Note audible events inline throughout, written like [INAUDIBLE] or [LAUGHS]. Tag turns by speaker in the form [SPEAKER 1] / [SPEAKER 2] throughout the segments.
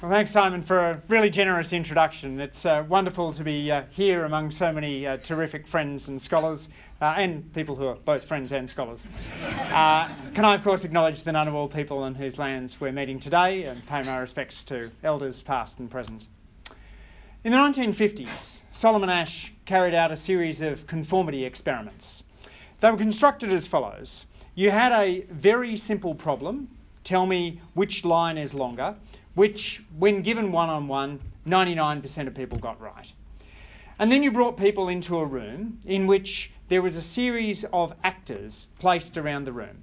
[SPEAKER 1] Well, thanks, Simon, for a really generous introduction. It's uh, wonderful to be uh, here among so many uh, terrific friends and scholars, uh, and people who are both friends and scholars. Uh, can I, of course, acknowledge the Ngunnawal people on whose lands we're meeting today and pay my respects to elders past and present. In the 1950s, Solomon Asch carried out a series of conformity experiments. They were constructed as follows You had a very simple problem tell me which line is longer which, when given one on one, 99% of people got right. And then you brought people into a room in which there was a series of actors placed around the room.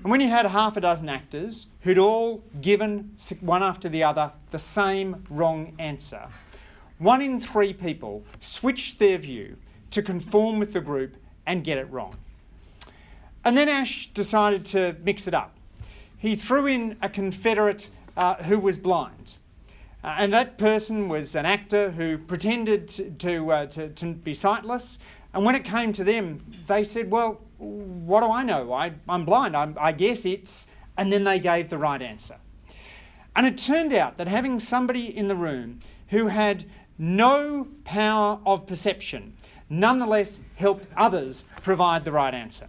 [SPEAKER 1] And when you had half a dozen actors who'd all given one after the other the same wrong answer, one in three people switched their view to conform with the group and get it wrong. And then Asch decided to mix it up. He threw in a Confederate uh, who was blind. Uh, and that person was an actor who pretended to, uh, to, to, be sightless. And when it came to them, they said, Well, what do I know? I, am blind. I'm, I guess it's. And then they gave the right answer. And it turned out that having somebody in the room who had no power of perception nonetheless helped others provide the right answer.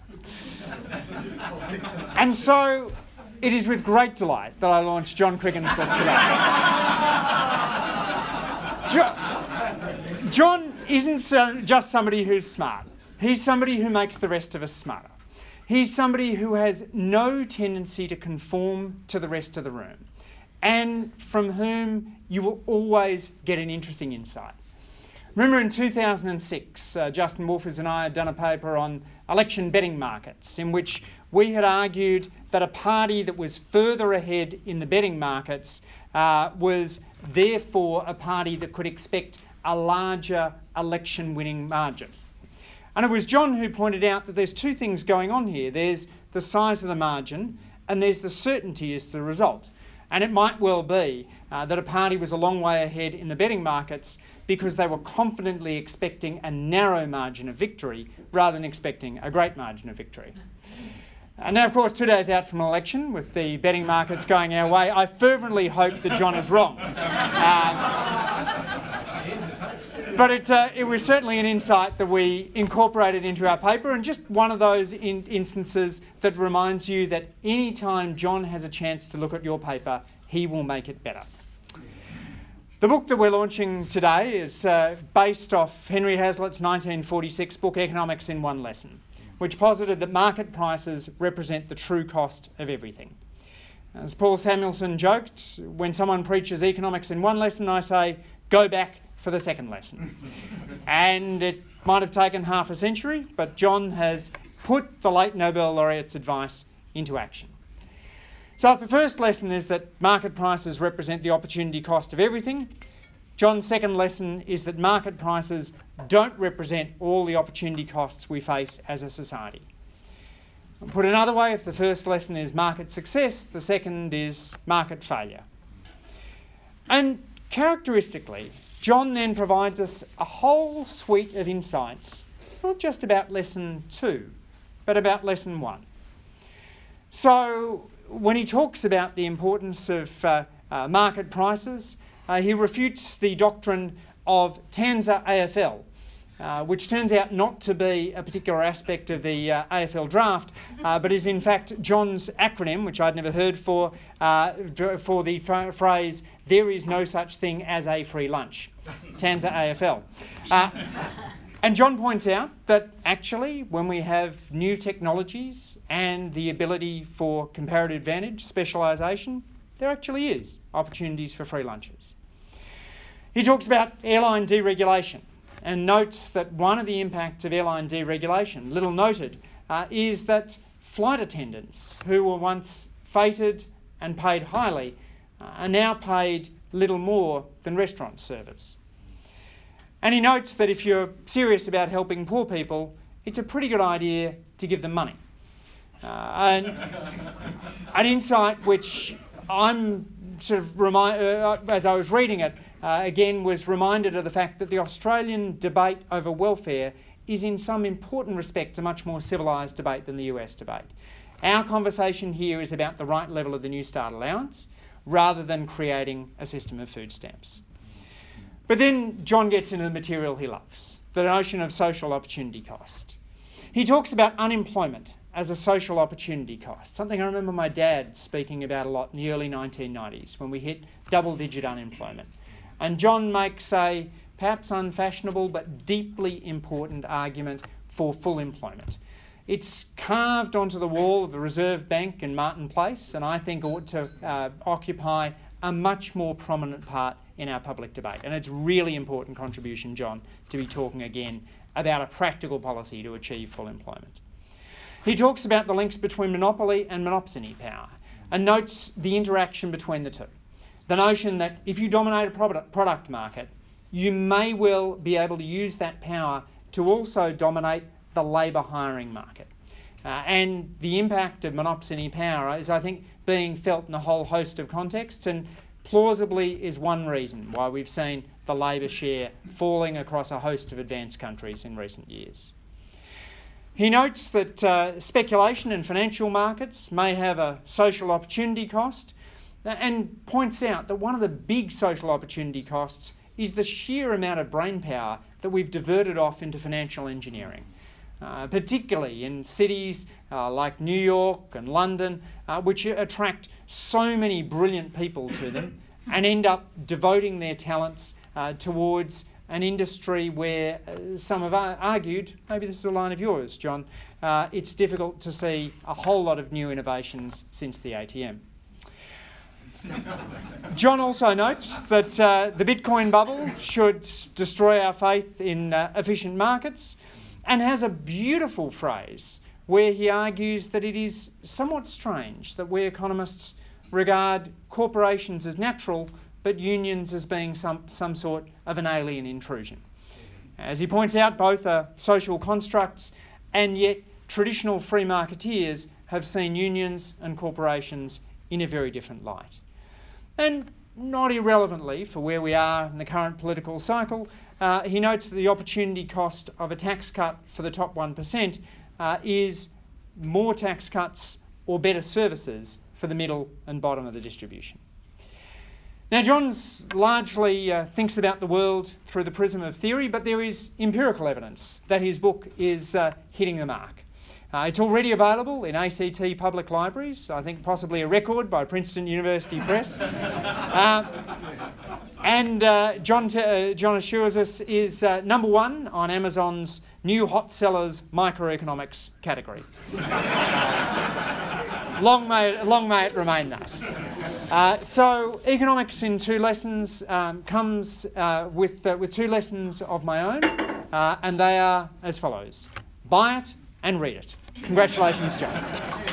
[SPEAKER 1] [LAUGHS] and so it is with great delight that I launch John Quiggin's book today. John, John isn't just somebody who's smart, he's somebody who makes the rest of us smarter. He's somebody who has no tendency to conform to the rest of the room and from whom you will always get an interesting insight. Remember in 2006, uh, Justin Wolfers and I had done a paper on election betting markets in which we had argued that a party that was further ahead in the betting markets uh, was therefore a party that could expect a larger election winning margin. And it was John who pointed out that there's two things going on here there's the size of the margin, and there's the certainty as to the result. And it might well be uh, that a party was a long way ahead in the betting markets because they were confidently expecting a narrow margin of victory rather than expecting a great margin of victory. And now, of course, two days out from an election, with the betting markets going our way, I fervently hope that John is wrong. Um, but it, uh, it was certainly an insight that we incorporated into our paper, and just one of those in- instances that reminds you that any time John has a chance to look at your paper, he will make it better. The book that we're launching today is uh, based off Henry Hazlitt's 1946 book, Economics in One Lesson which posited that market prices represent the true cost of everything. As Paul Samuelson joked, when someone preaches economics in one lesson, I say, go back for the second lesson. [LAUGHS] and it might have taken half a century, but John has put the late Nobel laureate's advice into action. So, if the first lesson is that market prices represent the opportunity cost of everything, John's second lesson is that market prices don't represent all the opportunity costs we face as a society. Put another way, if the first lesson is market success, the second is market failure. And characteristically, John then provides us a whole suite of insights, not just about lesson two, but about lesson one. So, when he talks about the importance of uh, uh, market prices, uh, he refutes the doctrine of TANSTAAFL, uh, which turns out not to be a particular aspect of the uh, AFL draft, uh, but is in fact John's acronym, which I'd never heard for, uh, for the phrase, there is no such thing as a free lunch. TANSTAAFL. Uh, and John points out that actually, when we have new technologies and the ability for comparative advantage, specialisation, there actually is opportunities for free lunches. He talks about airline deregulation and notes that one of the impacts of airline deregulation, little noted, uh, is that flight attendants who were once fated and paid highly uh, are now paid little more than restaurant servers. And he notes that if you're serious about helping poor people, it's a pretty good idea to give them money. Uh, and an insight which I'm sort of remind, uh, as I was reading it, uh, again was reminded of the fact that the Australian debate over welfare is in some important respects a much more civilised debate than the US debate. Our conversation here is about the right level of the Newstart allowance. rather than creating a system of food stamps. But then John gets into the material he loves the notion of social opportunity cost. He talks about unemployment as a social opportunity cost, something I remember my dad speaking about a lot in the early 1990s when we hit double digit unemployment. And John makes a perhaps unfashionable but deeply important argument for full employment. It's carved onto the wall of the Reserve Bank in Martin Place, and I think ought to uh, occupy a much more prominent part in our public debate. And it's really important contribution, John, to be talking again about a practical policy to achieve full employment. He talks about the links between monopoly and monopsony power and notes the interaction between the two. The notion that if you dominate a product market, you may well be able to use that power to also dominate the labour hiring market. Uh, and the impact of monopsony power is, I think, being felt in a whole host of contexts, and plausibly is one reason why we've seen the labour share falling across a host of advanced countries in recent years. He notes that uh, speculation in financial markets may have a social opportunity cost and points out that one of the big social opportunity costs is the sheer amount of brain power that we've diverted off into financial engineering. Uh, particularly in cities uh, like New York and London, uh, which attract so many brilliant people to them and end up devoting their talents uh, towards an industry where uh, some have argued, maybe this is a line of yours, John, it's difficult to see a whole lot of new innovations since the ATM. [LAUGHS] John also notes that uh, the Bitcoin bubble should destroy our faith in uh, efficient markets and has a beautiful phrase where he argues that it is somewhat strange that we economists regard corporations as natural but unions as being some, some sort of an alien intrusion. As he points out, both are social constructs, and yet traditional free marketeers have seen unions and corporations in a very different light. And not irrelevantly for where we are in the current political cycle, uh, he notes that the opportunity cost of a tax cut for the top 1% uh, is more tax cuts or better services for the middle and bottom of the distribution. Now, Johns largely uh, thinks about the world through the prism of theory, but there is empirical evidence that his book is uh, hitting the mark. Uh, it's already available in ACT public libraries, I think possibly a record by Princeton University Press. [LAUGHS] uh, and uh, John, uh, John assures us is uh, number one on Amazon's new hot sellers microeconomics category. [LAUGHS] long, may it, long may it remain thus. Uh, so, economics in two lessons um, comes with, with two lessons of my own, and they are as follows buy it and read it. Congratulations, John.